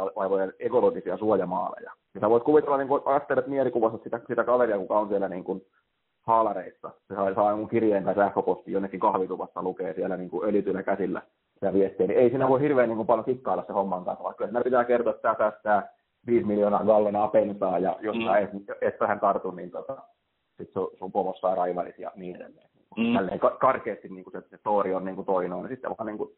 valtamerilaivojen ekologisia suojamaaleja. Ja sä voit kuvitella, niin kun ajattelet mielikuvassa sitä, sitä kaveria, kuka on siellä niin kuin haalareissa. Se saa, saa jonkun kirjeen tai sähköposti jonnekin kahvituvassa lukee siellä niin kuin öljytyillä käsillä ja viestiä. Niin ei siinä voi hirveän niin kuin paljon kikkailla se homman kanssa, vaikka kyllä pitää kertoa, että säästää 5 miljoonaa gallonaa pensaa ja jos mm. sä et, et tähän tartu, niin tota, sit sun, sun pomossa saa raivalit ja niin edelleen. Mm. Tälleen karkeasti niin kuin se, se story on niin kuin toinen, niin sitten vaan niin kuin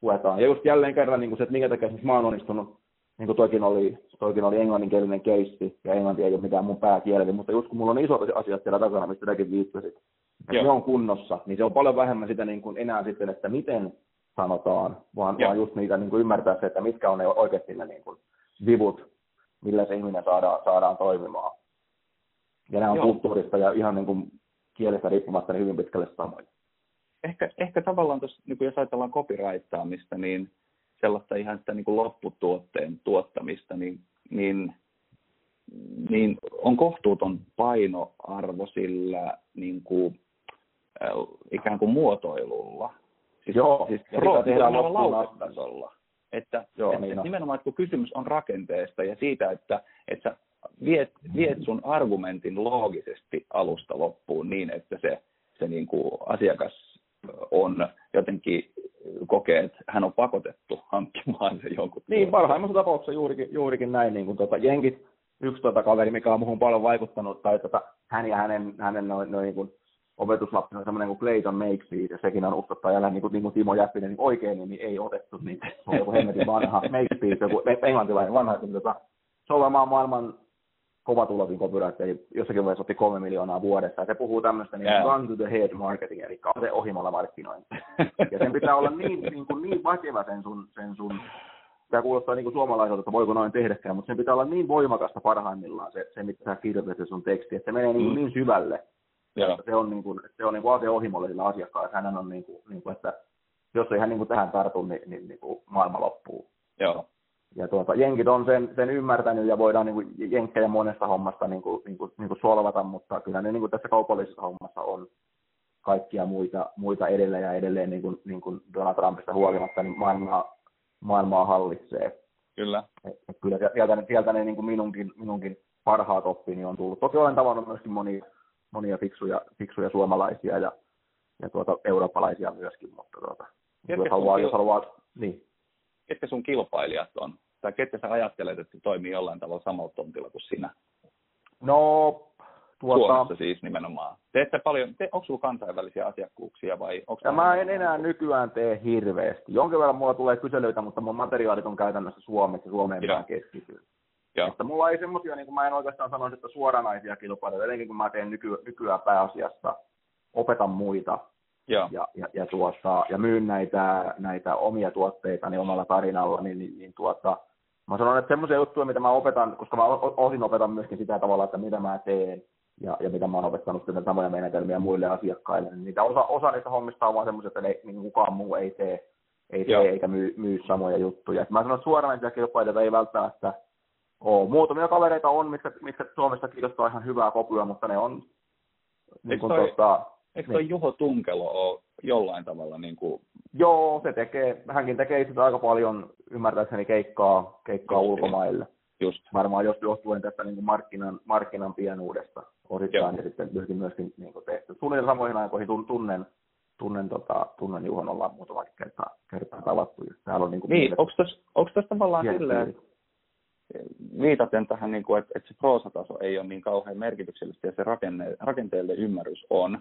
puetaan. Ja just jälleen kerran, niin kuin se, että minkä takia mä oon onnistunut, niin kuin toikin oli, toikin oli englanninkielinen keissi, ja englanti ei ole mitään mun pääkieli, mutta just kun mulla on isot asiat siellä takana, mistä tekin viittasit, että ne on kunnossa, niin se on paljon vähemmän sitä niin kuin enää sitten, että miten sanotaan, vaan, vaan just niitä niin kuin ymmärtää se, että mitkä on ne oikeasti ne niin kuin vivut, millä se ihminen saadaan, saadaan toimimaan. Ja nämä on Joo. kulttuurista ja ihan niin kuin kielestä riippumatta niin hyvin pitkälle samoja ehkä, ehkä tavallaan tuossa, niin jos ajatellaan copyrightaamista, niin sellaista ihan sitä niin kuin lopputuotteen tuottamista, niin, niin, niin on kohtuuton painoarvo sillä niin kuin, äh, ikään kuin muotoilulla. Siis, Joo, siis ja tehdään lautatasolla. Että, Joo, että, niin että nimenomaan, että kun kysymys on rakenteesta ja siitä, että, että sä viet, viet sun argumentin loogisesti alusta loppuun niin, että se, se niin kuin asiakas on jotenkin kokee, että hän on pakotettu hankkimaan se jonkun. Niin, parhaimmassa tapauksessa juurikin, juurikin näin, niin kuin tuota, jenkit, yksi tuota kaveri, mikä on muuhun paljon vaikuttanut, tai tuota, hän ja hänen, hänen noin, noin niin kuin opetuslapsi on semmoinen kuin Clayton Makepeace, ja sekin on uskottava, ja niin kuin, niin kuin Timo Jäppinen, niin oikein nimi ei otettu, niin se on joku hemmetin vanha Makepeace, joku englantilainen vanha, niin tota, se on varmaan maailman kovatulokin copywriter, jossakin vaiheessa otti kolme miljoonaa vuodessa, ja se puhuu tämmöistä niin yeah. gun to the head marketing, eli kase ohimolla markkinointi. ja sen pitää olla niin, niin, kuin, niin väkevä sen sun, sen sun tämä kuulostaa niin kuin suomalaiselta, että voiko noin tehdäkään, mutta sen pitää olla niin voimakasta parhaimmillaan se, se mitä sä kirjoitat se sun teksti, että se menee niin, mm. niin syvälle, yeah. että se on, niin kuin, se on niin kuin ase ohimolle sillä asiakkaalla, että hän on niin kuin, niin kuin, että jos ei hän niin kuin tähän tartu, niin, niin, niin kuin maailma loppuu. Joo ja tuota, jenkit on sen, sen ymmärtänyt ja voidaan niin kuin, jenkkejä monesta hommasta niin kuin, niin kuin, niin kuin solvata, mutta kyllä ne niin kuin tässä kaupallisessa hommassa on kaikkia muita, muita edelleen ja edelleen niin kuin, niin kuin Donald Trumpista huolimatta, niin maailmaa, maailmaa hallitsee. Kyllä. Et, et kyllä sieltä, ne, sieltä ne niin kuin minunkin, minunkin parhaat oppini on tullut. Toki olen tavannut myöskin monia, monia fiksuja, fiksuja suomalaisia ja, ja tuota, eurooppalaisia myöskin, mutta tuota, jos haluaa, jos haluaa, niin ketkä sun kilpailijat on? Tai ketkä sä ajattelet, että se toimii jollain tavalla samalla tontilla kuin sinä? No, tuota... Suomessa siis nimenomaan. Teette paljon, te, onko sulla kansainvälisiä asiakkuuksia vai onko ja mä en enää nykyään tee hirveästi. Jonkin verran mulla tulee kyselyitä, mutta mun materiaalit on käytännössä Suomessa, Suomeen mä keskityn. Että mulla ei semmoisia, niin kuin mä en oikeastaan sanoisi, että suoranaisia kilpailijoita, etenkin kun mä teen nyky, nykyään pääasiassa, opetan muita, ja, ja, ja, ja, tuota, ja myyn näitä, näitä omia tuotteita niin omalla tarinalla, niin, niin, niin tuota, mä sanon, että semmoisia juttuja, mitä mä opetan, koska mä osin opetan myöskin sitä tavalla, että mitä mä teen, ja, ja mitä mä oon opettanut sitten samoja menetelmiä muille asiakkaille, niin niitä osa, osa niistä hommista on vaan semmoisia, että ne, niin kukaan muu ei tee, ei tee eikä myy, myy samoja juttuja. Et mä sanon, että suoranaisia kilpailijoita ei välttämättä ole. Muutamia kavereita on, mitkä, mitkä Suomesta kiinnostaa ihan hyvää kopyä, mutta ne on niin toi, tuota, Eikö toi niin. Juho Tunkelo ole jollain tavalla niin kuin... Joo, se tekee, hänkin tekee itse aika paljon ymmärtääkseni keikkaa, keikkaa just, ulkomaille. Just. Varmaan jos johtuen tästä niin kuin markkinan, markkinan pienuudesta osittain ja sitten myöskin, myöskin niin kuin tehty. Suunnilleen samoihin aikoihin tunnen, tunnen, tota, tunnen Juhon, ollaan muutama kertaa, kertaa tavattu. Täällä on niin, kuin niin onko tässä, onko tässä tavallaan silleen, viitaten tähän, niin kuin, että, että se proosataso ei ole niin kauhean merkityksellistä ja se rakenne, rakenteellinen ymmärrys on,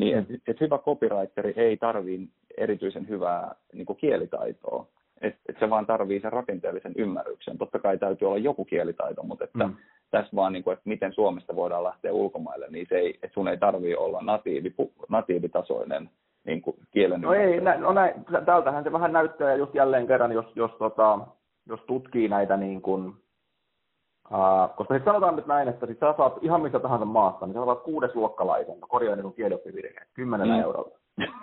niin, että et hyvä copywriteri ei tarvii erityisen hyvää niin kuin kielitaitoa. Et, et se vaan tarvii sen rakenteellisen ymmärryksen. Totta kai täytyy olla joku kielitaito, mutta että mm. tässä vaan, niin kuin, että miten Suomesta voidaan lähteä ulkomaille, niin se ei, että sun ei tarvii olla natiivi, natiivitasoinen niin kuin kielen No ei, nä, no näin, tältähän se vähän näyttää just jälleen kerran, jos, jos, tota, jos tutkii näitä niin kuin, Uh, koska sitten sanotaan nyt näin, että sit sä saat ihan mistä tahansa maasta, niin sä saat kuudesluokkalaisen, korjaa niin kielioppivirhe, kymmenellä mm. eurolla.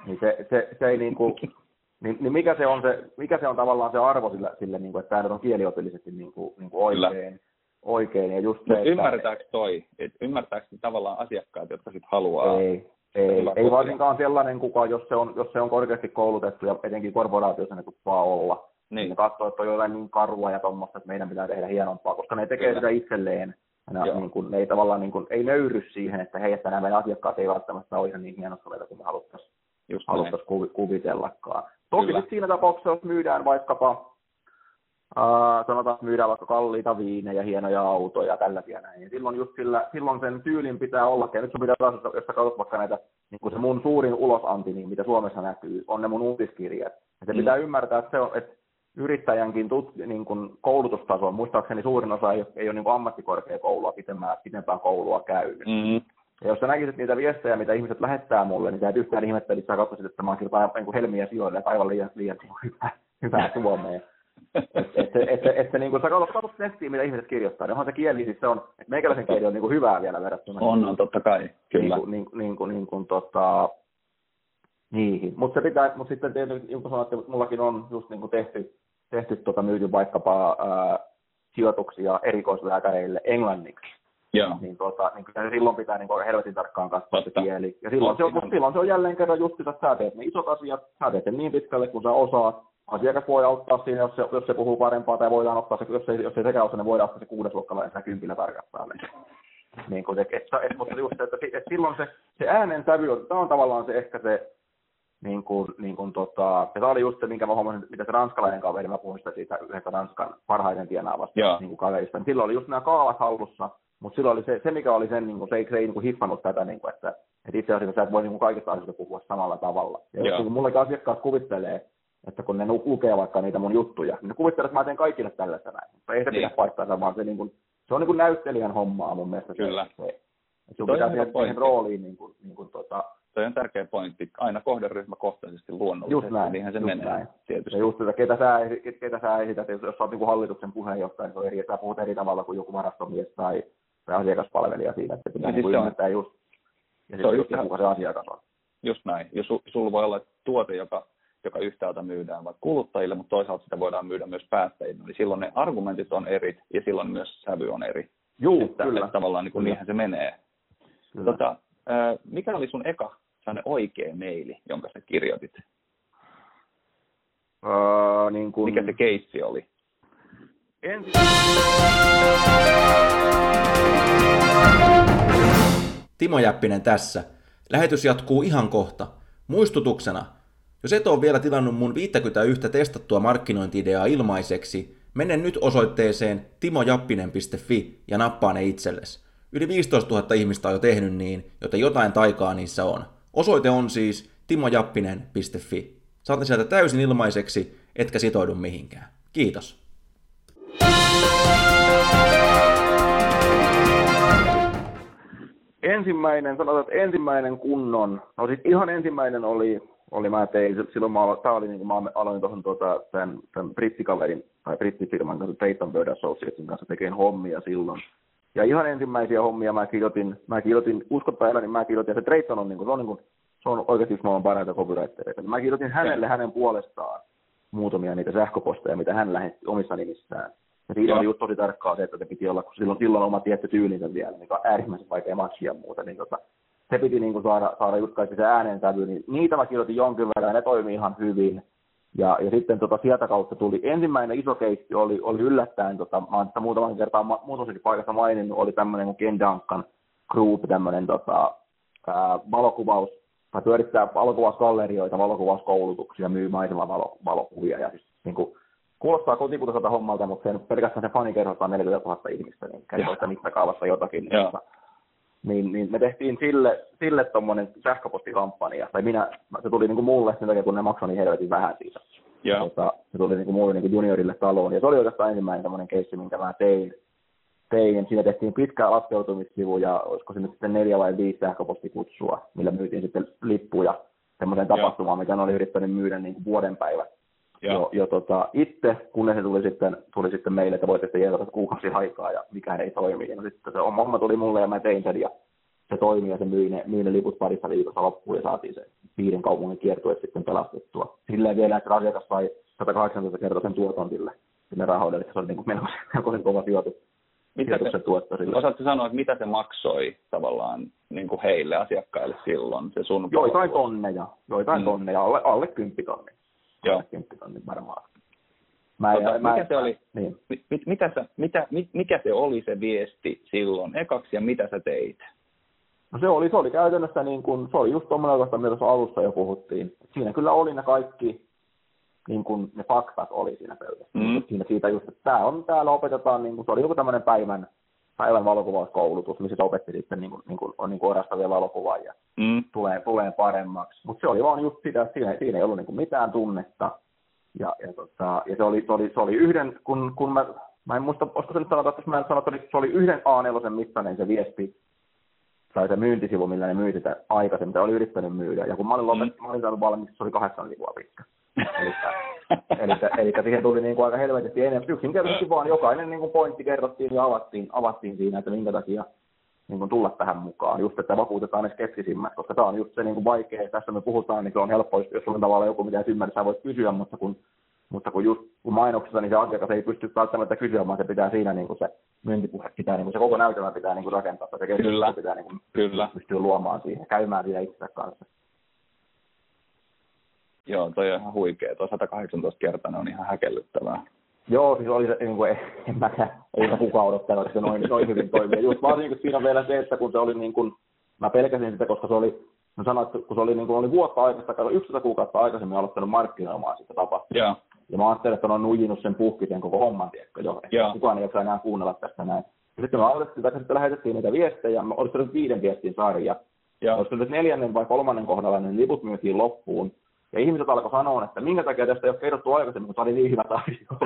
Niin se, se, se ei niinku, niin, niin, mikä, se on se, mikä se on tavallaan se arvo sille, sille niin kuin, että tämä on kieliopillisesti niin kuin, niin kuin oikein, oikein. Ja just se, että, ymmärtääkö toi, että ymmärtääkö tavallaan asiakkaat, jotka sitten haluaa? Ei, ei, ei varsinkaan sellainen kuka, jos se, on, jos se on korkeasti koulutettu ja etenkin korporaatiossa ne tuppaa olla. Niin. Ne katsoo, että on jotain niin karua ja tuommoista, että meidän pitää tehdä hienompaa, koska ne tekee Kyllä. sitä itselleen. Ne, niin kuin, ne ei tavallaan niin kuin, ei nöyry siihen, että hei, että nämä meidän asiakkaat ei välttämättä ole ihan niin hienostuneita kuin me haluttaisiin haluttaisiin kuvitellakaan. Toki siinä tapauksessa, jos myydään vaikkapa Uh, sanotaan, että myydään vaikka kalliita viinejä, hienoja autoja, tällaisia näin. Ja silloin just sillä, silloin sen tyylin pitää olla, ja nyt sun pitää taas, jos sä katsot vaikka näitä, niin kuin se mun suurin ulosanti, niin mitä Suomessa näkyy, on ne mun uutiskirjat. Ja se mm. pitää ymmärtää, että se on, että yrittäjänkin tut, niin kuin koulutustaso, muistaakseni suurin osa ei, ei ole niin kuin ammattikorkeakoulua pitempään, pitempään koulua käynyt. Mm. Ja jos sä näkisit niitä viestejä, mitä ihmiset lähettää mulle, niin sä et yhtään ihmettelisi, että sä katsoisit, että mä oon jotain niin helmiä sijoille, että aivan liian, liian hyvää, hyvää Suomeen. että et, et, et, et, niin sä katsot, katsot nettiä, mitä ihmiset kirjoittaa, niin onhan se kieli siis se on, että meikäläisen kieli on niin kuin hyvää vielä verrattuna. On, on totta kai, kyllä. Niin kuin, niin, niin kuin, niin kuin, tota, niihin. Mutta se pitää, mutta sitten tietysti, niin kuin sanoitte, mullakin on just niin kuin tehty, tehty tota, myyty vaikkapa ää, sijoituksia erikoislääkäreille englanniksi. Joo. Niin, tuota, niin kyllä silloin pitää niin helvetin tarkkaan katsoa se kieli. Ja silloin se, on, silloin se on jälleen kerran just että sä teet ne isot asiat, sä teet niin pitkälle kuin sä osaat. Asiakas voi auttaa siinä, jos se, jos se puhuu parempaa, tai voidaan ottaa se, jos ei, jos ei sekään osaa, niin voidaan ottaa se kuudesluokkalainen ja kympillä tarkastaa. Niin kuin, et, et, et, mutta just, että, että silloin se, se äänen sävy on, tämä on tavallaan se ehkä se, niin kuin, niin kuin tota, ja tämä oli just se, minkä mä huomasin, mitä se ranskalainen kaveri, mä puhuin sitä siitä yhdestä Ranskan parhaiten tienaavasta niin kuin kaverista, niin silloin oli just nämä kaavat hallussa, mutta silloin oli se, se, mikä oli sen, niin kuin, se, ei, se ei niin kuin hiffannut tätä, niin kuin, että, että itse asiassa sä et voi niin kuin kaikista asioista puhua samalla tavalla. Ja jos kun mullekin asiakkaat kuvittelee, että kun ne lukee vaikka niitä mun juttuja, niin ne kuvittelee, että mä teen kaikille tällaista näin. Mutta ei se niin. pidä paikkaansa, vaan se, niin kuin, se on niin kuin näyttelijän hommaa mun mielestä. Kyllä. Se, että sun pitää siihen rooliin niin kuin, niin kuin, tota, Toi on tärkeä pointti. Aina kohderyhmäkohtaisesti luonnollisesti. Just näin. Niinhän se just menee. Näin. Tietysti. Ja just että ketä sä, ketä sä esität, jos, jos sä oot niin hallituksen puheenjohtaja, niin se on eri, sä puhut eri tavalla kuin joku varastomies tai se asiakaspalvelija siinä, että pitää niin niin ymmärtää just, ja se on just, kuka se asiakas on. Just näin. Ja su, sulla voi olla tuote, joka, joka yhtäältä myydään vaikka kuluttajille, mutta toisaalta sitä voidaan myydä myös päättäjille. Niin silloin ne argumentit on eri ja silloin myös sävy on eri. Juu, että, kyllä. Että tavallaan niin kuin niinhän se menee. Tota, mikä oli sun eka sellainen oikea meili, jonka sä kirjoitit? Uh, niin kun... Mikä se keissi oli? Ensin... Timo Jäppinen tässä. Lähetys jatkuu ihan kohta. Muistutuksena, jos et ole vielä tilannut mun 51 testattua markkinointiideaa ilmaiseksi, mene nyt osoitteeseen timojappinen.fi ja nappaa ne itsellesi. Yli 15 000 ihmistä on jo tehnyt niin, joten jotain taikaa niissä on. Osoite on siis timojappinen.fi. Saatte sieltä täysin ilmaiseksi, etkä sitoudu mihinkään. Kiitos. ensimmäinen, sanotaan, että ensimmäinen kunnon, no siis ihan ensimmäinen oli, oli mä tein, silloin mä, tää oli niin kuin mä aloin tuohon tuota, tämän, tämän brittikaverin tai brittifirman kanssa, Peyton Bird Associatesin kanssa tekemään hommia silloin. Ja ihan ensimmäisiä hommia mä kirjoitin, mä kirjoitin, uskotpa älä, niin mä kirjoitin, ja se Drayton on, niin kuin, se on, niin kuin, se on oikeasti yksi maailman parhaita copywritereita. Mä kirjoitin hänelle hänen puolestaan muutamia niitä sähköposteja, mitä hän lähetti omissa nimissään. Ja siinä oli just tosi tarkkaa se, että se piti olla, kun silloin, silloin oma tietty tyylinsä vielä, mikä on äärimmäisen vaikea matchia muuta, niin tota, se piti niin kuin saada, saada just kaikki se äänensävy, niin niitä mä kirjoitin jonkin verran, ja ne toimii ihan hyvin. Ja, ja sitten tota, sieltä kautta tuli ensimmäinen iso keissi, oli, oli yllättäen, tota, mä olen sitä muutaman kertaa muutamassakin paikassa maininnut, oli tämmöinen kuin Ken Duncan Group, tämmöinen tota, ää, valokuvaus, tai pyörittää valokuvausgallerioita, valokuvauskoulutuksia, myy maisemavalokuvia, ja siis niin kuin, kuulostaa kotikutoiselta hommalta, mutta sen, pelkästään se fani kerrotaan 40 000 ihmistä, niin kertoo sitä mittakaavassa jotakin. Niin, niin, niin, me tehtiin sille, sille tuommoinen sähköpostikampanja, tai minä, se tuli niin kuin mulle sen takia, kun ne maksoi niin helvetin vähän siitä. Ja. Tota, se tuli niin kuin mulle niin kuin juniorille taloon, ja se oli oikeastaan ensimmäinen tämmöinen keissi, minkä mä tein. tein. Siinä tehtiin pitkää laskeutumissivu, ja olisiko se nyt sitten neljä vai viisi sähköpostikutsua, millä myytiin sitten lippuja semmoiseen tapahtumaan, mitä ne oli yrittänyt myydä niin kuin vuoden päivät jo, jo tota, itse, kunnes se tuli sitten, tuli sitten meille, että voitte jeesata kuukausi aikaa ja mikään ei toimi. Ja sitten se homma tuli mulle ja mä tein sen ja se toimi ja se myi ne, myi ne liput parissa viikossa loppuun ja saatiin se viiden kaupungin kiertue sitten pelastettua. Silleen vielä, että asiakas sai 118 kertaa sen tuoton sille, sille rahoille, se oli niin kuin melkoisen kova sijoitus. Mitä se, tuotto sille. Osaatko sanoa, että mitä se maksoi tavallaan niin kuin heille asiakkaille silloin, se sun Joitain tonneja, joitain mm. tonneja, alle, alle kymppitonni. Joo. Kymppitonni varmaan. Mä, tota, mä, mikä, se oli, niin. mit, mitä sä, mitä, mit, mikä se oli se viesti silloin ekaksi ja mitä sä teit? No se oli, se oli käytännössä niin kuin, se oli just tuommoinen oikeastaan, mitä tuossa alussa jo puhuttiin. Siinä kyllä oli ne kaikki, niin kuin ne faktat oli siinä pöydässä. Mm. Siinä siitä just, että tämä on, täällä opetetaan, niin kuin, se oli joku tämmöinen päivän, päivän valokuvauskoulutus, missä opetti sitten niin kuin, niin kuin, on niin kuin orastavia valokuvaajia. Mm. Tulee, tulee paremmaksi. Mutta se oli vaan just sitä, että siinä, siinä ei ollut niin kuin mitään tunnetta. Ja, ja, tota, ja se, oli, se, oli, se oli yhden, kun, kun mä, mä en muista, olisiko se nyt sanota, että mä en sano, että se oli yhden A4 mittainen se viesti, tai se myyntisivu, millä ne myy sitä aikaisemmin, mitä oli yrittänyt myydä. Ja kun mä olin, lopet, mm. mä olin saanut valmiiksi, se oli kahdeksan sivua pitkä. Eli, eli, eli siihen tuli niin kuin aika helvetisti enemmän. Yksinkertaisesti vaan jokainen niin kuin pointti kerrottiin ja avattiin, avattiin siinä, että minkä takia niin kuin tulla tähän mukaan. Just, että vakuutetaan ne skeptisimmät, koska tämä on just se niin kuin vaikea. Tässä me puhutaan, niin se on helppo, jos on tavallaan joku, mitä ymmärtää, voit kysyä, mutta kun mutta kun just kun mainoksessa, niin se asiakas ei pysty välttämättä kysymään, se pitää siinä niin kuin se myyntipuhe pitää, niin kuin se koko näytelmä pitää niin kuin rakentaa, se keskustelu pitää niin kuin Kyllä. pystyä luomaan siihen, käymään siinä itsensä kanssa. Joo, toi on ihan huikea. Tuo 118 kertaa on ihan häkellyttävää. Joo, siis oli se, niin kuin, en mäkään, ei kukaan odottanut, että se noin, noin hyvin toimii. Just vaan niin kuin siinä vielä se, että kun se oli niin kuin, mä pelkäsin sitä, koska se oli, no sanoit, kun se oli, niin kuin, oli vuotta aikaista, 11 kuukautta aikaisemmin aloittanut markkinoimaan sitä tapahtumaa. Yeah. Ja mä ajattelin, että on nujinut sen puhkisen koko homman, tiedätkö jo. Että kukaan ei jaksa enää kuunnella tästä näin. Ja sitten me aloitettiin, tai sitten lähetettiin niitä viestejä, mä olisin nyt viiden viestin sarja. Ja olisi nyt neljännen vai kolmannen kohdalla, niin liput myytiin loppuun. Ja ihmiset alkoi sanoa, että minkä takia tästä ei ole kerrottu aikaisemmin, kun tämä oli niin hyvä tarjous.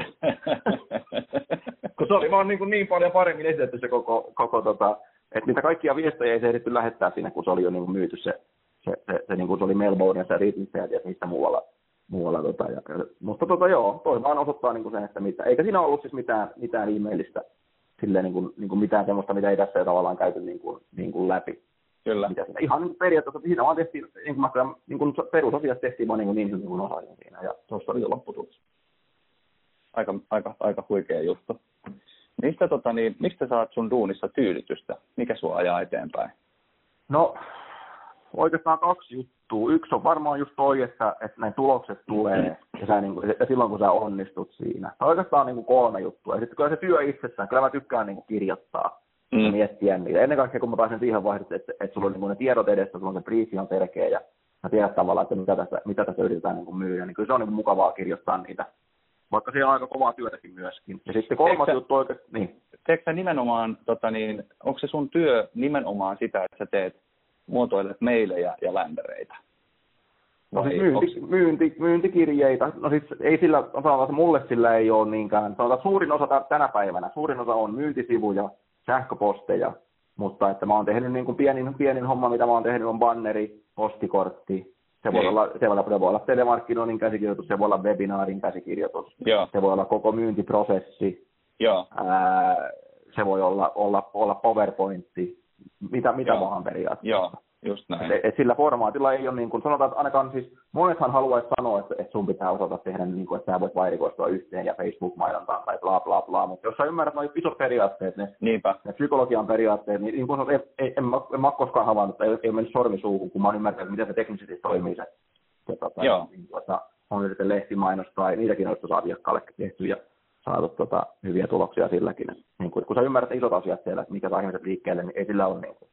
kun se oli vaan niin, kuin niin paljon paremmin esitetty se koko, koko tota, että niitä kaikkia viestejä ei se ehditty lähettää siinä, kun se oli jo niin kuin myyty se, se, se, se, niin kuin se oli Melbourneissa ja Ridleyssä ja mistä muualla muualla. Tota, ja, mutta tota, joo, toi vaan osoittaa niin kuin sen, että mitä, eikä siinä ollut siis mitään, mitään ihmeellistä, silleen niin kuin, niin kuin mitään sellaista, mitä ei tässä tavallaan käyty niin kuin, niin kuin läpi. Kyllä. Mitä siinä, ihan niin periaatteessa, siinä vaan tehtiin, niin kuin, mä, niin kuin perusasiat tehtiin vaan niin, niin hyvin kuin osaisin siinä, ja tuossa oli jo lopputulos. Aika, aika, aika huikea juttu. Mistä, tota, niin, mistä saat sun duunissa tyydytystä? Mikä sua ajaa eteenpäin? No, oikeastaan kaksi juttua. Yksi on varmaan just toi, että, että ne tulokset tulee ja, sä, niin kuin, ja silloin kun sä onnistut siinä. Se oikeastaan niin kuin kolme juttua. Ja sitten kyllä se työ itsessään, kyllä mä tykkään niin kuin kirjoittaa mm. miettiä niitä. Ennen kaikkea kun mä pääsen siihen vaiheeseen, että, että sulla on niin ne tiedot edessä, sulla on se briefi on selkeä ja sä tiedät tavallaan, että mitä tässä, mitä tässä yritetään niin myyä, niin kyllä se on niin mukavaa kirjoittaa niitä. Vaikka siellä on aika kovaa työtäkin myöskin. Ja sitten kolmas Teekö juttu oikeasti, niin. Teekö nimenomaan, tota niin, onko se sun työ nimenomaan sitä, että sä teet muotoilet meilejä ja ländereitä? No siis myynti, myynti, myyntikirjeitä, no siis ei sillä, sanotaan, mulle sillä ei ole niinkään, sanotaan, suurin osa tänä päivänä, suurin osa on myyntisivuja, sähköposteja, mutta että mä oon tehnyt niin kuin pienin, pienin homma, mitä mä oon tehnyt, on banneri, postikortti, se voi, niin. olla, se, voi, se voi olla telemarkkinoinnin käsikirjoitus, se voi olla webinaarin käsikirjoitus, Joo. se voi olla koko myyntiprosessi, Joo. Ää, se voi olla, olla, olla PowerPointti, mitä, mitä Joo. vaan periaatteessa. Joo, just näin. Et, et sillä formaatilla ei ole niin kuin, sanotaan, että ainakaan siis monethan haluaisi sanoa, että, että sun pitää osata tehdä niin kuin, että sä voit vairikoistua yhteen ja Facebook-mainontaan tai bla bla bla, mutta jos sä ymmärrät noin isot periaatteet, ne, Niinpä. ne psykologian periaatteet, niin, niin kuin ei, ei, en, mä, en mä koskaan havainnut, että ei, ei ole mennyt sormi suuhun, kun mä oon ymmärtänyt, miten se teknisesti toimii se, se tota, Joo. Niin, tuota, on sitten lehtimainos tai niitäkin olisi asiakkaalle tehty ja saatu tota, hyviä tuloksia silläkin. Niin kun, kun sä ymmärrät isot asiat siellä, että mikä saa ihmiset liikkeelle, niin ei sillä ole niin kuin,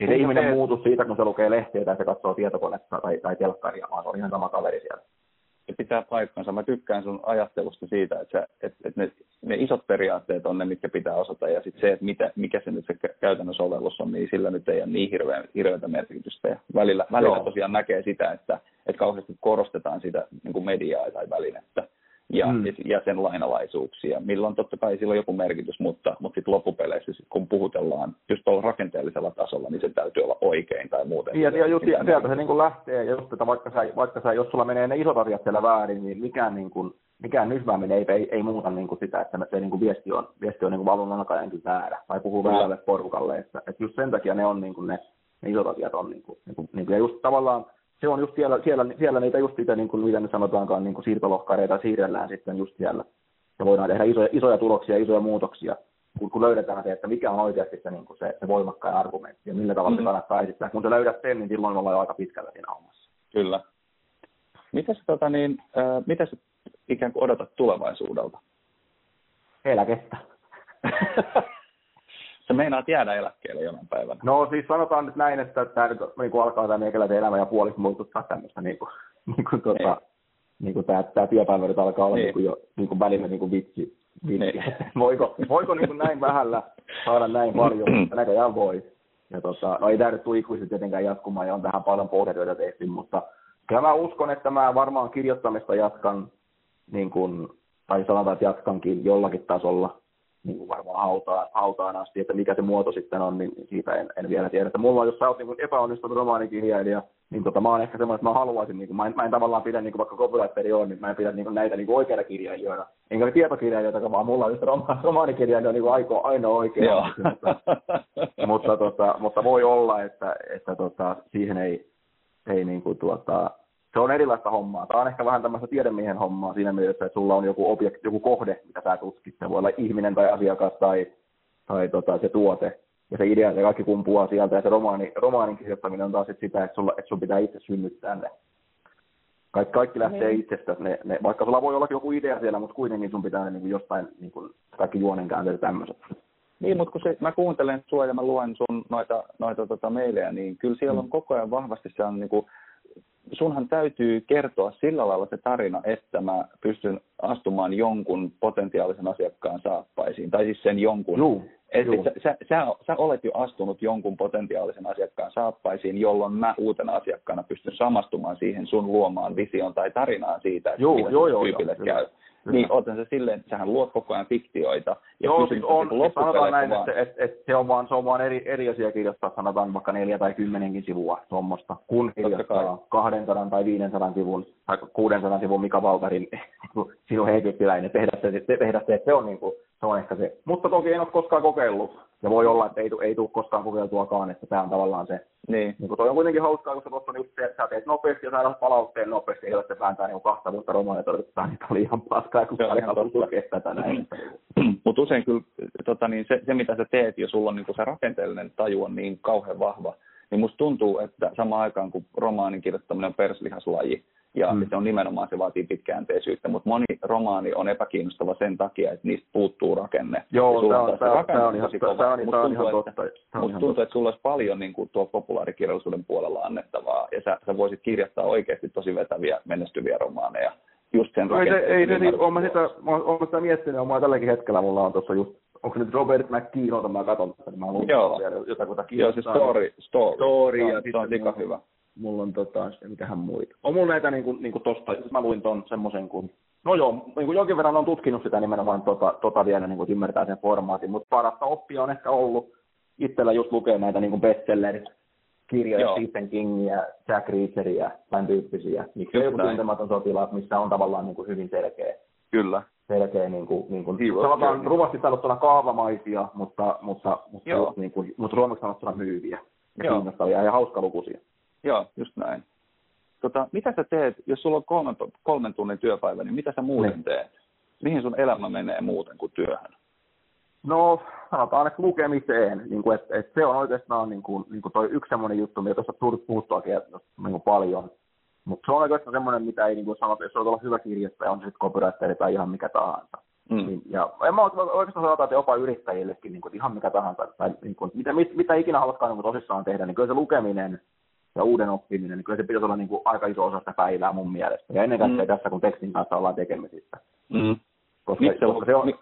ei se ihminen se... muutu siitä, kun se lukee lehteä tai se katsoo tietokonetta tai, tai telkkaria, vaan se on ihan sama kaveri siellä. Se pitää paikkansa. Mä tykkään sun ajattelusta siitä, että, sä, että, että ne, ne, isot periaatteet on ne, mitkä pitää osata, ja sitten se, että mitä, mikä se nyt se käytännön sovellus on, niin sillä nyt ei ole niin hirveä, hirveätä merkitystä. Ja välillä, välillä tosiaan näkee sitä, että, että kauheasti korostetaan sitä niin kuin mediaa tai välinettä, ja, mm. ja sen lainalaisuuksia, milloin totta kai sillä on joku merkitys, mutta, mutta sitten loppupeleissä, sit kun puhutellaan just tuolla rakenteellisella tasolla, niin se täytyy olla oikein tai muuten. Ja, ja just, sieltä se niin kuin lähtee, ja just, että vaikka, sä, vaikka sä, jos sulla menee ne isot asiat siellä väärin, niin mikään, niin kuin, mikään nysvääminen ei, ei, ei muuta niin kuin sitä, että se niin kuin viesti on, viesti on niin kuin valun alkaenkin väärä, tai puhuu väärälle porukalle, että, että just sen takia ne on niin kuin ne, ne isot asiat on, niin kuin, niin kuin, niin kuin, ja just tavallaan se on just siellä, siellä, siellä niitä just niitä, niin kuin, mitä nyt sanotaankaan, niin kuin siirtolohkareita siirrellään sitten just siellä. Ja voidaan tehdä isoja, isoja tuloksia, isoja muutoksia, kun, kun löydetään se, että mikä on oikeasti se, niin kuin se, se voimakkain argumentti ja millä tavalla mm-hmm. se kannattaa esittää. Kun sä löydät sen, niin silloin ollaan jo aika pitkällä siinä hommassa. Kyllä. Mitä sä, tota, niin, äh, mitä sä ikään kuin odotat tulevaisuudelta? Eläkettä. Sä meinaat jäädä eläkkeelle jonain päivänä. No siis sanotaan nyt näin, että tämä nyt niin kuin alkaa tämä meikäläisen elämä ja puoliksi muistuttaa tämmöistä niin kuin, niin kuin, tuota, niin. niin kuin tämä, tämä työpäivä nyt alkaa olla niin. Niin kuin jo niin kuin välillä niin kuin vitsi. vitsi. Niin. voiko, voiko niin kuin näin vähällä saada näin paljon, mutta näköjään voi. Ja tota, no ei tämä nyt tule ikuisesti tietenkään jatkumaan ja on tähän paljon pohjatyötä tehty, mutta kyllä mä uskon, että mä varmaan kirjoittamista jatkan, niin kuin, tai sanotaan, että jatkankin jollakin tasolla niin kuin varmaan hautaan, hautaan asti, että mikä se muoto sitten on, niin siitä en, en vielä tiedä. Että mulla on, jos sä oot niin epäonnistunut romaanikirjailija, niin tota, mä oon ehkä semmoinen, että mä haluaisin, niin kuin, mä, en, mä en tavallaan pidä, niin kuin vaikka copywriteri on, niin mä en pidä niin kuin näitä niin kuin oikeita kirjailijoita, enkä tietokirjailijoita, vaan mulla on just roma, romaanikirjailija niin kuin aiko, ainoa oikea. mutta, mutta, tota, mutta, voi olla, että, että tota, siihen ei, ei niin kuin, tuota, se on erilaista hommaa. Tämä on ehkä vähän tämmöistä tiedemiehen hommaa siinä mielessä, että sulla on joku, objekti, joku kohde, mitä sä tutkit. Se voi olla ihminen tai asiakas tai, tai tota, se tuote. Ja se idea, se kaikki kumpuaa sieltä. Ja se romaani, romaanin kirjoittaminen on taas sitä, että, sulla, että sun pitää itse synnyttää ne. Kaikki, kaikki lähtee mm. itsestä. Ne, ne, vaikka sulla voi olla joku idea siellä, mutta kuitenkin sun pitää niin kuin jostain niin kuin, kaikki juonenkäänteet tämmöiset. Niin, mutta kun se, mä kuuntelen sua ja mä luen sun noita, noita tota meilejä, niin kyllä siellä on mm. koko ajan vahvasti se on niin kuin sunhan täytyy kertoa sillä lailla se tarina, että mä pystyn astumaan jonkun potentiaalisen asiakkaan saappaisiin, tai siis sen jonkun. Juu, et juu. Sä, sä, sä, sä olet jo astunut jonkun potentiaalisen asiakkaan saappaisiin, jolloin mä uutena asiakkaana pystyn samastumaan siihen sun luomaan visioon tai tarinaan siitä, että juu, joo, joo, tyypille joo, käy. Joo. Niin otan se silleen, että sähän luot koko ajan fiktioita. Ja Joo, siis on, niin sanotaan näin, vaan... että, että, että, se on vaan, se on vaan eri, eri asia kirjoittaa, sanotaan vaikka neljä tai kymmenenkin sivua tuommoista, kun kirjoittaa 200 tai 500 sivun tai 600 sivun Mika Valtarin sinun heikettiläinen, tehdä se, tehdä se, että se on, niin kuin, se on ehkä se. Mutta toki en ole koskaan kokeillut, ja voi olla, että ei, ei tule koskaan kokeiltuakaan, että tämä on tavallaan se. Niin. niin toi on kuitenkin hauskaa, koska tuossa just se, että sä teet nopeasti ja saadaan palautteen nopeasti, ei ole se vääntää niin kahta vuotta romaania todettaa, niin oli ihan paskaa, kun ei halua lukea tätä näin. Mutta usein kyllä tota, niin se, se, mitä sä teet, ja sulla on niin se rakenteellinen taju on niin kauhean vahva, niin musta tuntuu, että samaan aikaan kun romaanin kirjoittaminen on perslihaslaji, ja mm. se on nimenomaan, se vaatii pitkäänteisyyttä, mutta moni romaani on epäkiinnostava sen takia, että niistä puuttuu rakenne. Joo, se on, se, on, se on ihan, on, se on ihan totta. Musta tuntuu, että sulla olisi paljon niin kuin, tuolla populaarikirjallisuuden puolella annettavaa, ja sä, sä voisit kirjoittaa oikeasti tosi vetäviä, menestyviä romaaneja, just sen no, ei, ei se, niin, olen sitä, olen sitä miettinyt, olen tälläkin hetkellä, mulla on tuossa just onko nyt Robert McKean, jota mä katson, että mä luin Joo. vielä jotakuta Joo, se story, story. story ja, ja se on aika hyvä mulla on tota, mitähän muita. On mulla näitä niin kuin, niin kuin tosta, mä luin ton semmoisen kuin, no joo, niin kuin jonkin verran on tutkinut sitä nimenomaan tota, tota vielä, niin kuin ymmärtää sen formaatin, mutta parasta oppia on ehkä ollut itsellä just lukea näitä niin kuin bestsellerit, kirjoja. Stephen Kingia, Jack Reacheria, tämän tyyppisiä. Miksi joku tuntematon sotilaat, missä on tavallaan niin kuin hyvin selkeä. Kyllä. Selkeä, niin kuin, niin kuin, sanotaan niin. rumasti sanottuna kaavamaisia, mutta, mutta, mutta, niin kuin, mutta suomeksi sanottuna myyviä ja kiinnostavia ja hauskalukuisia. Joo, just näin. Tota, mitä sä teet, jos sulla on kolmen, kolmen tunnin työpäivä, niin mitä sä muuten niin. teet? Mihin sun elämä menee muuten kuin työhön? No, sanotaan, että lukemiseen. Niin kuin, että, että se on oikeastaan niin kuin, niin kuin toi yksi semmoinen juttu, mitä tuossa puhuttuakin niin kuin paljon. Mutta se on oikeastaan semmoinen, mitä ei niin kuin sanota, jos olla hyvä kirjoittaja, on se sitten copywriteri tai ihan mikä tahansa. Mm. Niin, ja en mä oikeastaan sanota, että jopa yrittäjillekin niin kuin, ihan mikä tahansa, tai niin kuin, mitä, mit, mitä ikinä haluatkaan niin kuin, tosissaan tehdä, niin kyllä se lukeminen ja uuden oppiminen, niin kyllä se pitäisi olla niin kuin aika iso osa sitä päivää mun mielestä. Ja ennen kaikkea mm. tässä, kun tekstin kanssa ollaan tekemisissä. Mm. Koska, miksi koska se on,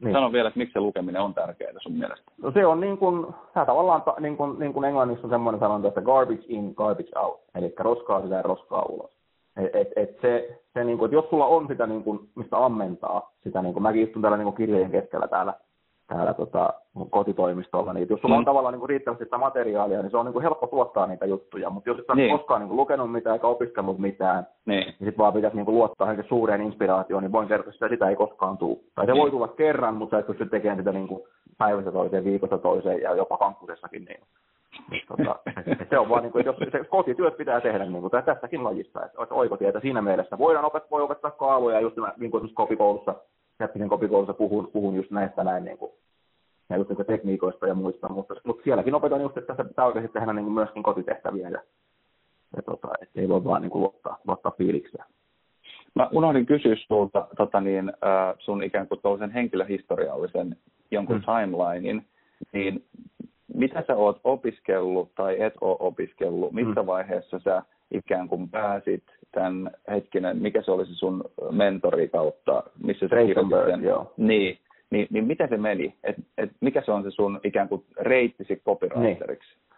niin. Sano vielä, että miksi se lukeminen on tärkeää sun mielestä? No se on niin kuin, sä tavallaan, niin kuin, niin kuin englannissa on semmoinen sanonta, että garbage in, garbage out. Eli roskaa sisään, roskaa ulos. Et, et, et se, se niin kuin, että jos sulla on sitä, niin kuin, mistä ammentaa, sitä, niin kuin, mäkin istun täällä niin kuin kirjojen keskellä täällä, täällä tota, kotitoimistolla, niin jos sulla on mm. tavallaan niin kuin, riittävästi sitä materiaalia, niin se on niin kuin, helppo tuottaa niitä juttuja, mutta jos et niin. koskaan niin kuin, lukenut mitään eikä opiskellut mitään, niin, niin sitten vaan pitäisi niin kuin, luottaa johonkin suureen inspiraatioon, niin voin kertoa, että sitä ei koskaan tule. Tai se niin. voi tulla kerran, mutta sä et pysty tekemään sitä niin kuin, päivästä toiseen, viikosta toiseen ja jopa kampusessakin. Niin, niin, tota, se on vaan, niin kuin, jos se kotityöt pitää tehdä niin kuin, tässäkin lajissa, että, oikotietä siinä mielessä. Voidaan opettaa, voi opettaa kaaloja, just niin kuin kopikoulussa, Jäppisen kopikoulussa puhun, puhun just näistä näin niin kuin, ja just niin tekniikoista ja muista, mutta, mutta sielläkin opetan just, että tässä pitää oikeasti tehdä niin kuin myöskin kotitehtäviä ja, ja tota, ei voi vaan niin kuin luottaa, luottaa fiilikseen. Mä unohdin kysyä sulta tota niin, äh, sun ikään kuin tuollaisen henkilöhistoriallisen jonkun hmm. timelinein, niin mitä sä oot opiskellut tai et ole opiskellut, missä hmm. vaiheessa sä ikään kuin pääsit tämän hetkinen, mikä se olisi sun mentori kautta, missä sä kirjoitit? Joo. Niin, niin, niin miten se meni? Et, et mikä se on se sun ikään kuin reittisi copywriteriksi? Niin.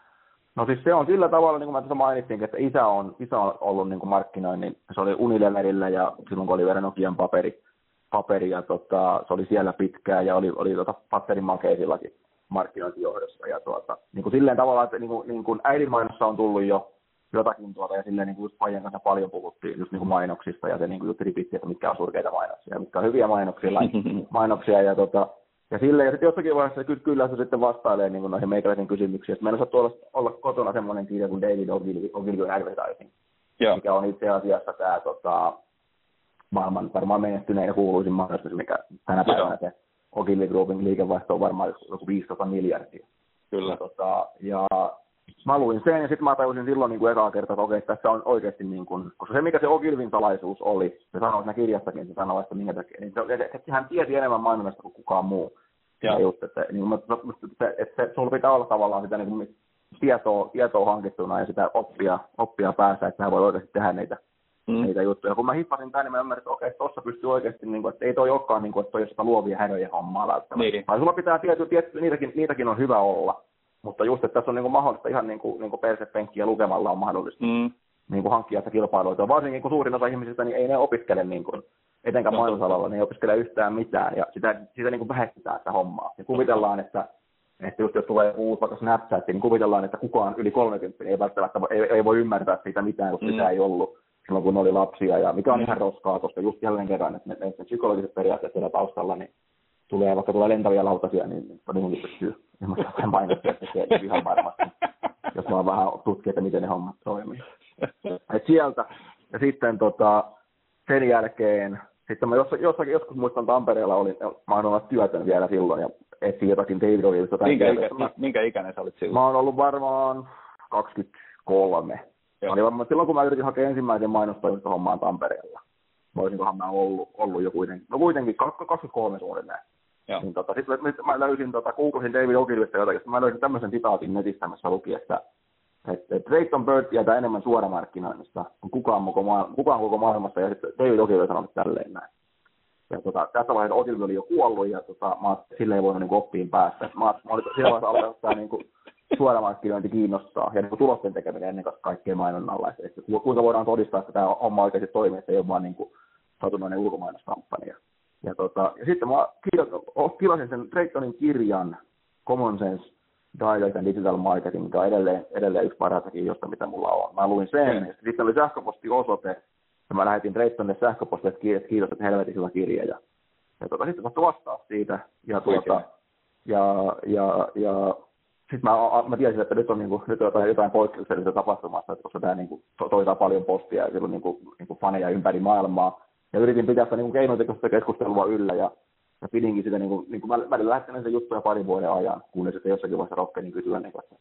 No siis se on sillä tavalla, niin kuin mä tässä mainitsin, että isä on, isä on ollut niin kuin markkinoinnin, se oli Unileverillä ja silloin kun oli vielä Nokian paperi, paperi ja tota, se oli siellä pitkään ja oli, oli tota Patterin makeisillakin markkinointijohdossa. Ja tuota, niin kuin silleen tavalla, että niin kuin, niin kuin äidinmainossa on tullut jo jotakin tuota, ja silleen niin kuin just kanssa paljon puhuttiin just niin kuin mainoksista, ja se niin kuin just ripitti, että mitkä on surkeita mainoksia, mitkä on hyviä mainoksia, mainoksia ja tota, ja silleen, ja sitten jossakin vaiheessa ky- kyllä se sitten vastailee niin kuin noihin meikäläisen kysymyksiin. Mä en osaa tuolla olla kotona semmoinen kirja kuin David Ogilvy, Advertising, Joo. mikä on itse asiassa tämä tota, maailman varmaan menestynein ja kuuluisin mainostus, mikä tänä päivänä se Ogilvy Groupin liikevaihto on varmaan joku 15 miljardia. Kyllä. Ja, tota, ja mä luin sen ja sitten mä tajusin silloin niin kuin ekaa kertaa, että okei, tässä on oikeasti, niin kuin, koska se mikä se Ogilvin salaisuus oli, se sanoi siinä kirjastakin, se sanoi, että minkä takia, niin se, että hän tiesi enemmän mainonnasta kuin kukaan muu. Ja just, että, niin, mä, että, että sulla pitää olla tavallaan sitä niin kuin, tietoa, tietoa hankittuna ja sitä oppia, oppia päässä, että hän voi oikeasti tehdä niitä, mm. niitä juttuja. Kun mä hippasin tämän, niin mä ymmärrin, että okei, tuossa pystyy oikeasti, niin kuin, että ei toi olekaan, niin kuin, että toi sitä luovia hädöjä hommaa välttämättä. Niin. Tai sulla pitää tietty, tietty niitäkin, niitäkin on hyvä olla. Mutta just, että tässä on niin kuin mahdollista ihan niin kuin, niin kuin persepenkkiä lukemalla on mahdollista mm. niin kuin hankkia sitä kilpailuita. Varsinkin kun suurin osa ihmisistä, niin ei ne opiskele niin kuin, etenkään mainosalalla, niin ei opiskele yhtään mitään. Ja sitä, sitä niin kuin väheksytään sitä hommaa. Ja kuvitellaan, että, että just jos tulee uusi vaikka Snapchat, niin kuvitellaan, että kukaan yli 30 ei välttämättä ei, ei voi ymmärtää siitä mitään, koska mm. sitä ei ollut silloin, kun oli lapsia. Ja mikä on mm. ihan roskaa, koska just jälleen kerran, että ne, ne psykologiset periaatteet siellä taustalla, niin tulee, vaikka tulee lentäviä lautasia, niin todennäköisesti pystyy ilmoittamaan mainostaa tekee ihan varmasti, jos vaan vähän tutkii, että miten ne hommat toimii. Et sieltä, ja sitten tota, sen jälkeen, sitten mä jossakin, jossakin joskus muistan Tampereella olin, mä oon ollut työtön vielä silloin, ja etsin jotakin David O'Learista. Minkä, ikä, mä, minkä ikäinen sä olit silloin? Mä oon ollut varmaan 23. Joo. Oli varmaan, silloin kun mä yritin hakea ensimmäisen mainostoimistohommaan Tampereella. Voisinkohan mä ollut, ollut jo kuitenkin, no kuitenkin 23 suunnilleen. Niin tota, sitten mä löysin, tota, googlasin David Ogilvista jotakin, mä löysin tämmöisen sitaatin netistä, missä luki, että että Drayton Bird tietää enemmän suoramarkkinoinnista kuin kukaan, koko maailma, kukaan koko maailmassa, ja sitten David Ogilvy sanoi tälleen näin. Ja tota, tässä vaiheessa Ogilvy oli jo kuollut, ja tota, mä sille ei voinut niin oppiin päästä. Mä, mä olin siinä vaiheessa alkanut tämä niin kuin, suoramarkkinointi kiinnostaa, ja niin tulosten tekeminen ennen kaikkea mainonnalla. Että kuinka voidaan todistaa, että tämä homma oikeasti toimii, että ei ole vaan niin kuin, satunnainen ulkomainuskampanja. Ja, tota, ja sitten mä tilasin sen Draytonin kirjan Common Sense Direct and Digital Marketing, mikä on edelleen, edelleen yksi parhaita kirjoista, mitä mulla on. Mä luin sen, mm. ja sitten oli sähköpostiosoite, ja mä lähetin Draytonille sähköpostia, että kiitos, että helvetin hyvä kirja. Ja, ja tota, sitten sattui vastaa siitä. Ja, tuota, ja, ja, ja sitten mä, mä tiesin, että nyt on, niin kuin, nyt on jotain, jotain poikkeuksellista tapahtumassa, että koska tämä niin kuin, to, toitaa paljon postia ja silloin niin kuin, niin kuin faneja ympäri maailmaa ja yritin pitää sitä niin keinotekoista keskustelua yllä ja, ja pidinkin sitä, niin kuin, niin kuin mä, mä lähettänyt sen juttuja parin vuoden ajan, kunnes sitten jossakin vaiheessa rohkenin kysyä, niin kuin, että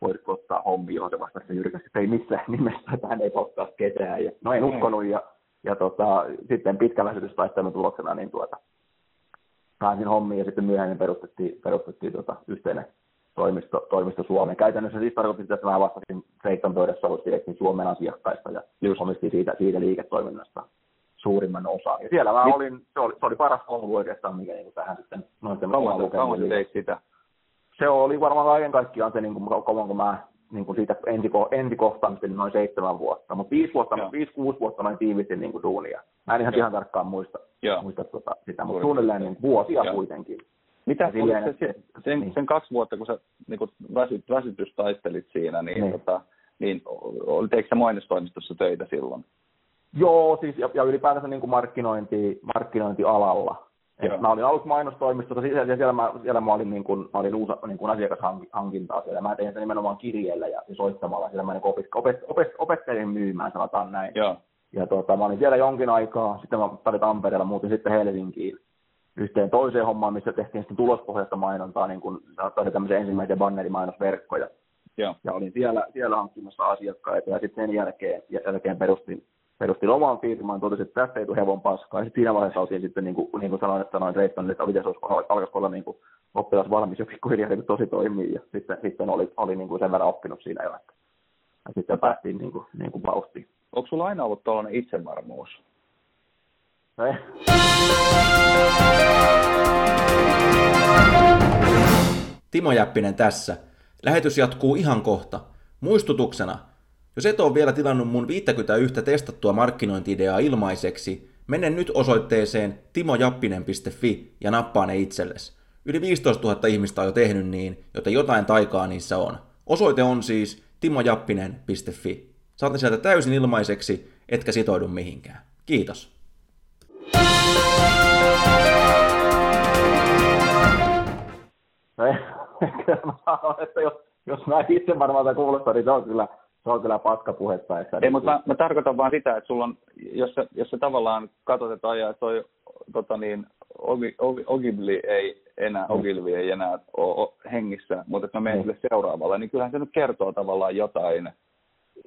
voisitko ottaa hommi, johon se vastasi jyrkästi, että ei missään nimessä, että hän ei ottaa ketään. Ja, no en mm. uskonut ja, ja tota, sitten pitkän väsytystaistelun tuloksena niin tuota, pääsin hommiin ja sitten myöhemmin perustettiin, perustettiin tota, yhteinen toimisto, toimisto Suomeen. Käytännössä siis tarkoitti sitä, että mä vastasin Freighton pöydässä ollut Suomen asiakkaista ja Just. siitä, siitä liiketoiminnasta suurimman osan. Ja siellä mä olin, se oli, se oli paras koulu oikeastaan, mikä niin tähän sitten noiden kauan, kauan teit sitä? Se oli varmaan kaiken kaikkiaan se, niin kuin, kauan kun mä niin kuin siitä entiko, entikohtaamista niin noin seitsemän vuotta, mutta viisi, vuotta, Joo. viisi, kuusi vuotta noin tiivistin niin kuin duunia. Mä en ihan, ihan tarkkaan muista, Joo. muista tuota, sitä, mutta suunnilleen niin vuosia Joo. kuitenkin. Mitä silleen, se, se, sen, niin. sen kaksi vuotta, kun sä niin kun väsyt, väsytystaistelit siinä, niin, niin. Tota, niin oli, teikö sä mainostoimistossa töitä silloin? Joo, siis ja, ja ylipäätänsä niin kuin markkinointi, markkinointialalla. Et mä olin aluksi mainostoimistossa, ja siellä, mä, siellä mä olin, niin kuin, mä olin uusa, niin kuin asiakashankintaa siellä. Mä tein sitä nimenomaan kirjeellä ja, ja soittamalla. Siellä mä niin opet, opet, opet, opettelin myymään, sanotaan näin. Joo. Ja tuota, mä olin siellä jonkin aikaa, sitten mä olin Tampereella, muutin sitten Helsinkiin yhteen toiseen hommaan, missä tehtiin sitten tulospohjaista mainontaa, niin kuin tämmöisiä ensimmäisiä bannerimainosverkkoja. Joo. Ja olin siellä, siellä hankkimassa asiakkaita ja sitten sen jälkeen, jälkeen perustin perustin oman firman, totesin, että tästä ei tule hevon paskaa. Ja sitten siinä vaiheessa oltiin sitten, niin kuin, niin kuin sanoin, että sanoin Reittonille, että miten se olisi, alkaisi olla niin kuin, oppilas valmis jo pikkuhiljaa niin tosi toimii. Ja sitten, sitten oli, oli niin kuin sen verran oppinut siinä jo, että ja sitten päästiin niin kuin, niin kuin vauhtiin. Onko sulla aina ollut tuollainen itsevarmuus? Ei. Timo Jäppinen tässä. Lähetys jatkuu ihan kohta. Muistutuksena – jos et ole vielä tilannut mun 51 testattua markkinointi-ideaa ilmaiseksi, mene nyt osoitteeseen timojappinen.fi ja nappaa ne itsellesi. Yli 15 000 ihmistä on jo tehnyt niin, joten jotain taikaa niissä on. Osoite on siis timojappinen.fi. Saat ne sieltä täysin ilmaiseksi, etkä sitoudu mihinkään. Kiitos. mä sanon, että jos, jos mä itse varmaan kuulostaa, niin se on kyllä se on kyllä paskapuhetta. Ei, niin mutta mä, mä, tarkoitan vaan sitä, että sulla on, jos sä, jos sä tavallaan katsot, että ajaa, toi tota niin, Ogilvy ei enää. Ogilvy ei enää ole hengissä, mutta että mä menen mm. sille seuraavalle, niin kyllähän se nyt kertoo tavallaan jotain,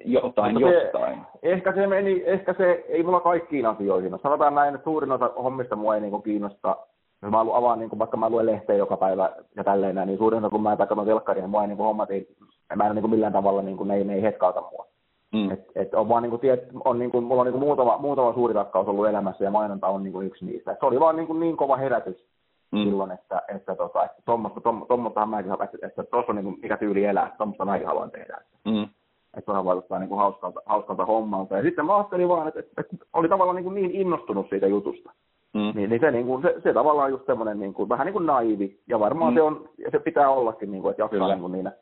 jotain mutta jostain. Se, ehkä se meni, ehkä se ei mulla kaikkiin asioihin. No, sanotaan näin, että suurin osa hommista mua ei niin kiinnosta. Jos mä avaan, niin kuin, vaikka mä luen lehteä joka päivä ja tälleen näin, niin suurin osa, kun mä katson telkkaria, niin mua ei niin hommat ei mä en niin kuin millään tavalla, niin kuin, ne, ei, ne ei hetkauta mua. Mm. Et, et on vaan, niin kuin, tiet, on, niin kuin, mulla on niin kuin muutama, muutama suuri rakkaus ollut elämässä ja mainonta on niin kuin yksi niistä. Et se oli vaan niin, kuin niin kova herätys mm. silloin, että, että, tota, että tuommoista, tuommoistahan mäkin haluan, että, että tuossa on niin kuin, mikä tyyli elää, että tuommoista mäkin haluan tehdä. Mm. Että vähän vaikuttaa niin kuin hauskalta, hauskalta hommalta. Ja sitten mä ajattelin vaan, että, että, että oli tavallaan niin, kuin niin innostunut siitä jutusta. Mm. Niin, niin se, niin kuin, se, se tavallaan just semmoinen niin kuin, vähän niin kuin naivi. Ja varmaan mm. se, on, ja se pitää ollakin, niin kuin, että jaksaa niin kuin niinä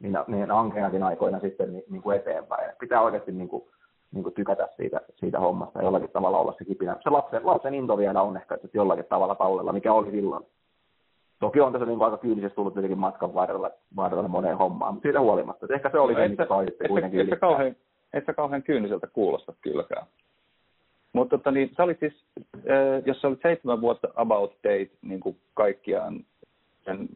niin, niin ankeinakin aikoina sitten niin, niin kuin eteenpäin. Et pitää oikeasti niin kuin, niin kuin tykätä siitä, siitä hommasta ja jollakin tavalla olla se kipinä. Se lapsen, lapsen into vielä on ehkä että jollakin tavalla tallella, mikä oli silloin. Toki on tässä niin kuin aika kyynisesti tullut tietenkin matkan varrella, varrella moneen hommaan, mutta siitä huolimatta. Että ehkä se oli no, se, mikä sai sitten kuitenkin et, kauhean, et sä kauhean kyyniseltä kuulosta kylläkään. Mutta tota, niin, sä olit siis, äh, jos sä olit seitsemän vuotta about date niin kuin kaikkiaan sen,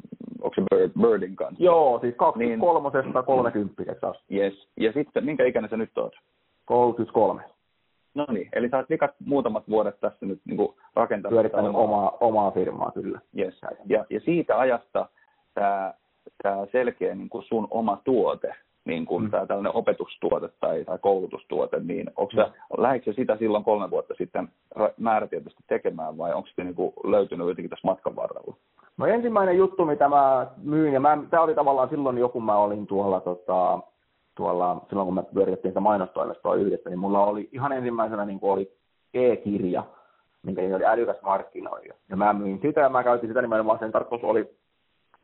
onko se Bird, Birdin kanssa? Joo, siis 23 niin, 30 asti. Yes. Ja sitten, minkä ikäinen sä nyt oot? 33. No niin, eli sä oot vikat muutamat vuodet tässä nyt niin rakentanut Pyörittänyt omaa, omaa, omaa firmaa kyllä. Yes. Ja, ja siitä ajasta tämä, tämä selkeä niin kuin sun oma tuote, niin kuin mm. tämä tällainen opetustuote tai, tai koulutustuote, niin onko mm. lähdikö sitä silloin kolme vuotta sitten määrätietoisesti tekemään vai onko se niin kuin löytynyt jotenkin tässä matkan varrella? No ensimmäinen juttu, mitä mä myin, ja mä, tämä oli tavallaan silloin joku, mä olin tuolla, tota, tuolla silloin kun me pyöritettiin sitä mainostoimistoa yhdessä, niin mulla oli ihan ensimmäisenä niin oli e-kirja, minkä nimi oli älykäs markkinoija. Ja mä myin sitä ja mä käytin sitä nimenomaan, sen tarkoitus oli,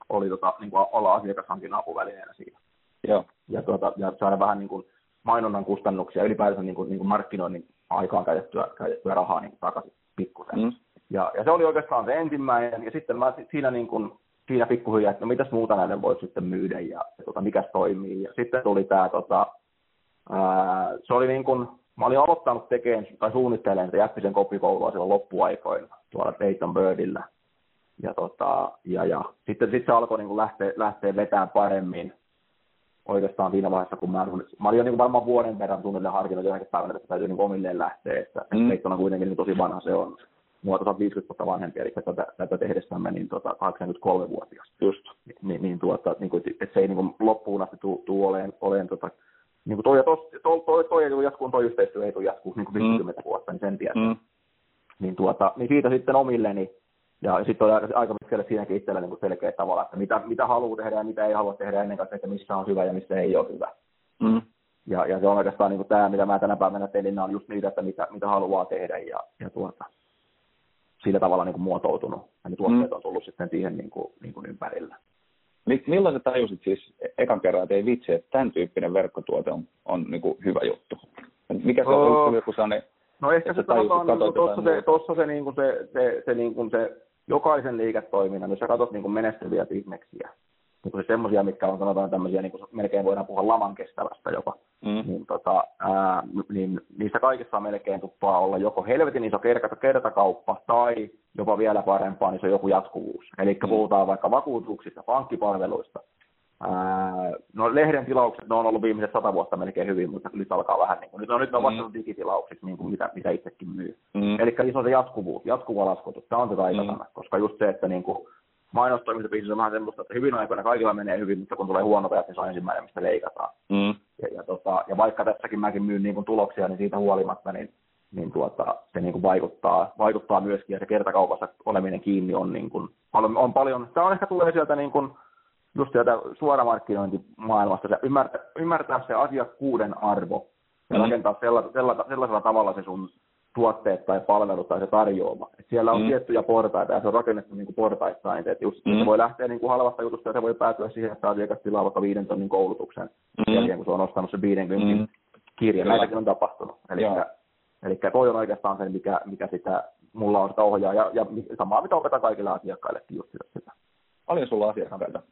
oli tota, niin kuin olla asiakashankinnan apuvälineenä siinä. Joo. Ja, tuota, ja saada vähän niin kuin mainonnan kustannuksia, ylipäätään niin kuin, niin kuin markkinoinnin aikaan käytettyä, käytettyä rahaa niin takaisin pikkusen. Mm. Ja, ja, se oli oikeastaan se ensimmäinen, ja sitten mä siinä, niin kuin, siinä pikkuhiljaa, että no mitäs muuta näiden voisi sitten myydä, ja, ja tota, mikä toimii. Ja sitten tuli tämä, tota, ää, se oli niin kuin, mä olin aloittanut tekemään tai suunnittelemaan sitä Jäppisen kopikoulua silloin loppuaikoina tuolla Dayton Birdillä. Ja, tota, ja, ja sitten sit se alkoi niin lähteä, lähteä vetämään paremmin oikeastaan siinä vaiheessa, kun mä, mä olin jo niin varmaan vuoden verran tunnille harkinnut johonkin päivänä, että täytyy niin omilleen lähteä, että mm. On kuitenkin niin tosi vanha se on mua tuota 50 vuotta vanhempi, eli tätä, tätä tehdessämme niin tota, 83-vuotias. Just. Ni, niin, tuota, niin kuin, että se ei niin kuin, loppuun asti tule tuu oleen, oleen tota, niin kuin toi, ja tos, toi, toi, toi, toi jatkuu, toi yhteistyö ei tule niin kuin 50 mm. vuotta, niin sen tiedät. Mm. Niin, tuota, niin siitä sitten omilleni, ja sitten on aika, pitkälle siinäkin itsellä niin selkeä tavalla, että mitä, mitä haluaa tehdä ja mitä ei halua tehdä ennen kaikkea, että missä on hyvä ja missä ei ole hyvä. Mm. Ja, ja se on oikeastaan niin tämä, mitä mä tänä päivänä teen, niin on just niitä, että mitä, mitä haluaa tehdä ja, ja tuota, sillä tavalla niin kuin muotoutunut. Ja ne tuotteet mm. on tullut sitten siihen niin kuin, niin kuin ympärillä. Milloin sä tajusit siis ekan kerran, että ei vitsi, että tämän tyyppinen verkkotuote on, on niin kuin hyvä juttu? Mikä se on oh. joku sellainen, No ehkä se sanotaan, niin tuossa se, tossa se, niin kuin se, se, se, niin kuin se jokaisen liiketoiminnan, jos sä katsot niin kuin menestyviä bisneksiä, niin kuin semmoisia, mitkä on sanotaan tämmöisiä, niin kuin melkein voidaan puhua laman kestävästä jopa, mm. niin, tota, ää, niin niistä kaikissa melkein tuppaa olla joko helvetin iso kerta, kertakauppa tai jopa vielä parempaa, niin se on joku jatkuvuus. Eli mm. puhutaan vaikka vakuutuksista, pankkipalveluista, no lehden tilaukset, ne on ollut viimeiset sata vuotta melkein hyvin, mutta nyt alkaa vähän niin kuin, nyt on, nyt on vasta mm. digitilaukset, niin kuin mitä, mitä itsekin myy. Mm. Eli se on se jatkuvuus, jatkuva laskutus, tämä on se taikasana, mm. koska just se, että niin kuin, mainostoimintabiisissä on vähän semmoista, että hyvin aikoina kaikilla menee hyvin, mutta kun tulee huono ajat, niin se on ensimmäinen, mistä leikataan. Mm. Ja, ja, tota, ja, vaikka tässäkin mäkin myyn niin kuin tuloksia, niin siitä huolimatta, niin, niin tuota, se niin kuin vaikuttaa, vaikuttaa myöskin, ja se kertakaupassa oleminen kiinni on, niin kuin, on, on paljon, tämä on ehkä tulee sieltä niin kuin, just sieltä suoramarkkinointimaailmasta, se ymmärtää, ymmärtää se asiakkuuden arvo ja mm. rakentaa sellaisella, sellaisella, sellaisella tavalla se sun tuotteet tai palvelut tai se tarjoama. Et siellä on mm. tiettyjä portaita ja se on rakennettu niin kuin portaittain. Että just, mm. se voi lähteä niin kuin halvasta jutusta ja se voi päätyä siihen, että asiakas tilaa vaikka viiden tonnin koulutuksen mm. jälkeen, kun se on ostanut se 50 mm. kirjan. Näitäkin on tapahtunut. Eli, eli toi on oikeastaan se, mikä, mikä sitä, mulla on sitä ohjaa ja, ja samaa mitä opetan kaikille asiakkaillekin just sitä. Paljon sulla asiakkaita?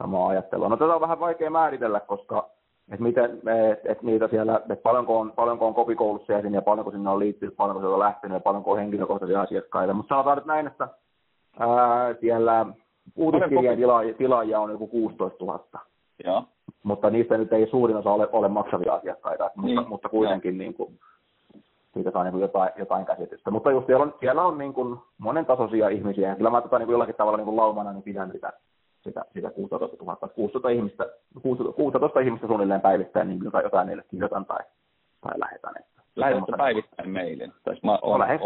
Samaa ajattelua. No tätä on vähän vaikea määritellä, koska että miten, et, et niitä siellä, että paljonko on, paljonko on kopikoulussa jäseniä, ja paljonko sinne on liittynyt, paljonko se on lähtenyt ja paljonko on henkilökohtaisia asiakkaita. Mutta sanotaan nyt näin, että ää, siellä uutiskirjeen tila- tilaajia on joku 16 000. Ja. Mutta niistä nyt ei suurin osa ole, ole maksavia asiakkaita, niin. mutta, mutta kuitenkin niin kuin, siitä saa niin kuin jotain, jotain käsitystä. Mutta just siellä on, siellä on niin kuin monen tasoisia ihmisiä, kyllä mä tota, niin kuin jollakin tavalla niin kuin laumana niin pidän sitä sitä, sitä 16 000, 16 ihmistä, 16 ihmistä suunnilleen päivittäin, niin jotain, jotain niille kirjoitan tai, tai lähetän. Lähetätkö päivittäin mailin? Tai mä no, lähes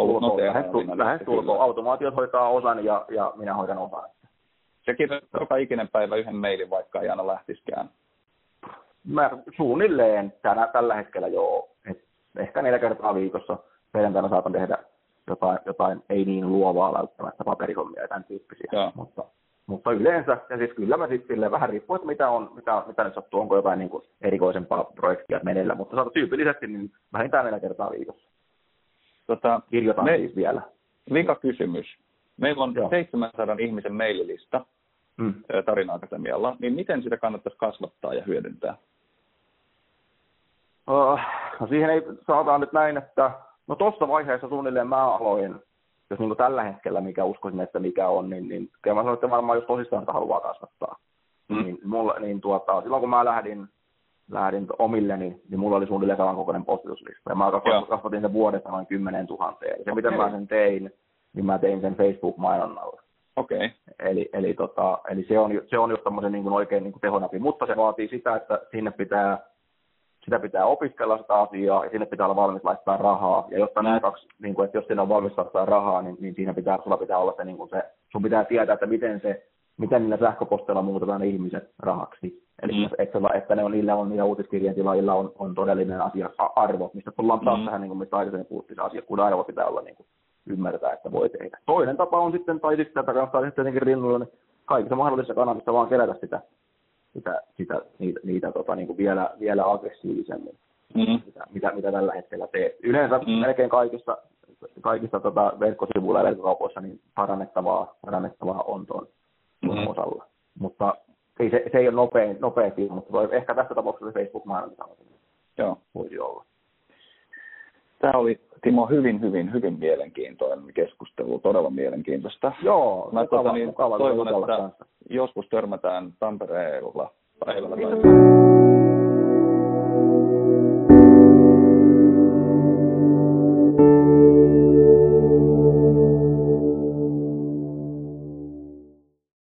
tulkoon. Automaatiot hoitaa osan ja, ja minä hoidan osan. Se kirjoittaa joka ikinen päivä yhden mailin, vaikka ei aina lähtiskään. Mä suunnilleen tänä, tällä hetkellä joo. Et ehkä neljä kertaa viikossa perjantaina saatan tehdä jotain, jotain ei niin luovaa välttämättä paperihommia ja tämän tyyppisiä. Joo. Mutta mutta yleensä, ja siis kyllä mä sitten vähän riippuu, että mitä, on, mitä, mitä nyt sattuu, onko jotain niin kuin erikoisempaa projektia menellä, mutta saada tyypillisesti niin vähintään neljä kertaa viikossa. Tota, Kirjoitan me, siis vielä. Vika kysymys. Meillä on Joo. 700 ihmisen maililista mm. Tarina-akatemialla, niin miten sitä kannattaisi kasvattaa ja hyödyntää? Uh, no siihen ei saada nyt näin, että no tuossa vaiheessa suunnilleen mä aloin jos niin kuin tällä hetkellä, mikä uskoisin, että mikä on, niin, niin kyllä mä sanoin, että varmaan jos tosissaan sitä haluaa kasvattaa. Mm. Niin, mulla, niin tuota, silloin kun mä lähdin, lähdin omilleni, niin mulla oli suunnilleen samankokoinen postituslista. Ja mä kasvatin sen vuodessa noin 10 000. Ja se, okay. miten mä sen tein, niin mä tein sen Facebook-mainonnalla. Okei. Okay. Eli, eli, tota, eli se, on, se on just tämmöisen niin kuin oikein niin kuin tehonapi, mutta se vaatii sitä, että sinne pitää sitä pitää opiskella sitä asiaa ja sinne pitää olla valmis laittaa rahaa. Ja jotta nämä kaksi, niin kuin, että jos siinä on valmis laittaa rahaa, niin, niin siinä pitää, sulla pitää olla se, niin kuin se, sun pitää tietää, että miten se, miten niillä sähköposteilla muutetaan ne ihmiset rahaksi. Eli mm. että, että ne on, niillä on, niillä uutiskirjeen tilaajilla on, on todellinen asia, arvo, mistä tullaan taas mm. tähän, niin kuin mistä aikaisemmin puhuttiin, se asiakkuuden arvo pitää olla niin kuin, ymmärtää, että voi tehdä. Toinen tapa on sitten, tai sitten tätä kannattaa sitten tietenkin rinnulla, niin kaikissa mahdollisissa kanavissa vaan kerätä sitä sitä, sitä, niitä, niitä tota, niin kuin vielä, vielä aggressiivisemmin, mm. mitä, mitä, mitä, tällä hetkellä teet. Yleensä mm. melkein kaikissa, kaikissa tota, verkkosivuilla ja verkkokaupoissa niin parannettavaa, parannettavaa on tuon mm. osalla. Mutta ei, se, se ei ole nopea, nopea tie, mutta voi, ehkä tässä tapauksessa Facebook-mainonta Joo. voisi olla. Tämä oli Timo hyvin, hyvin, hyvin mielenkiintoinen keskustelu, todella mielenkiintoista. Joo, Mä mukava, tuota, niin, mukava toivon, että kanssa. joskus törmätään Tampereella päivällä.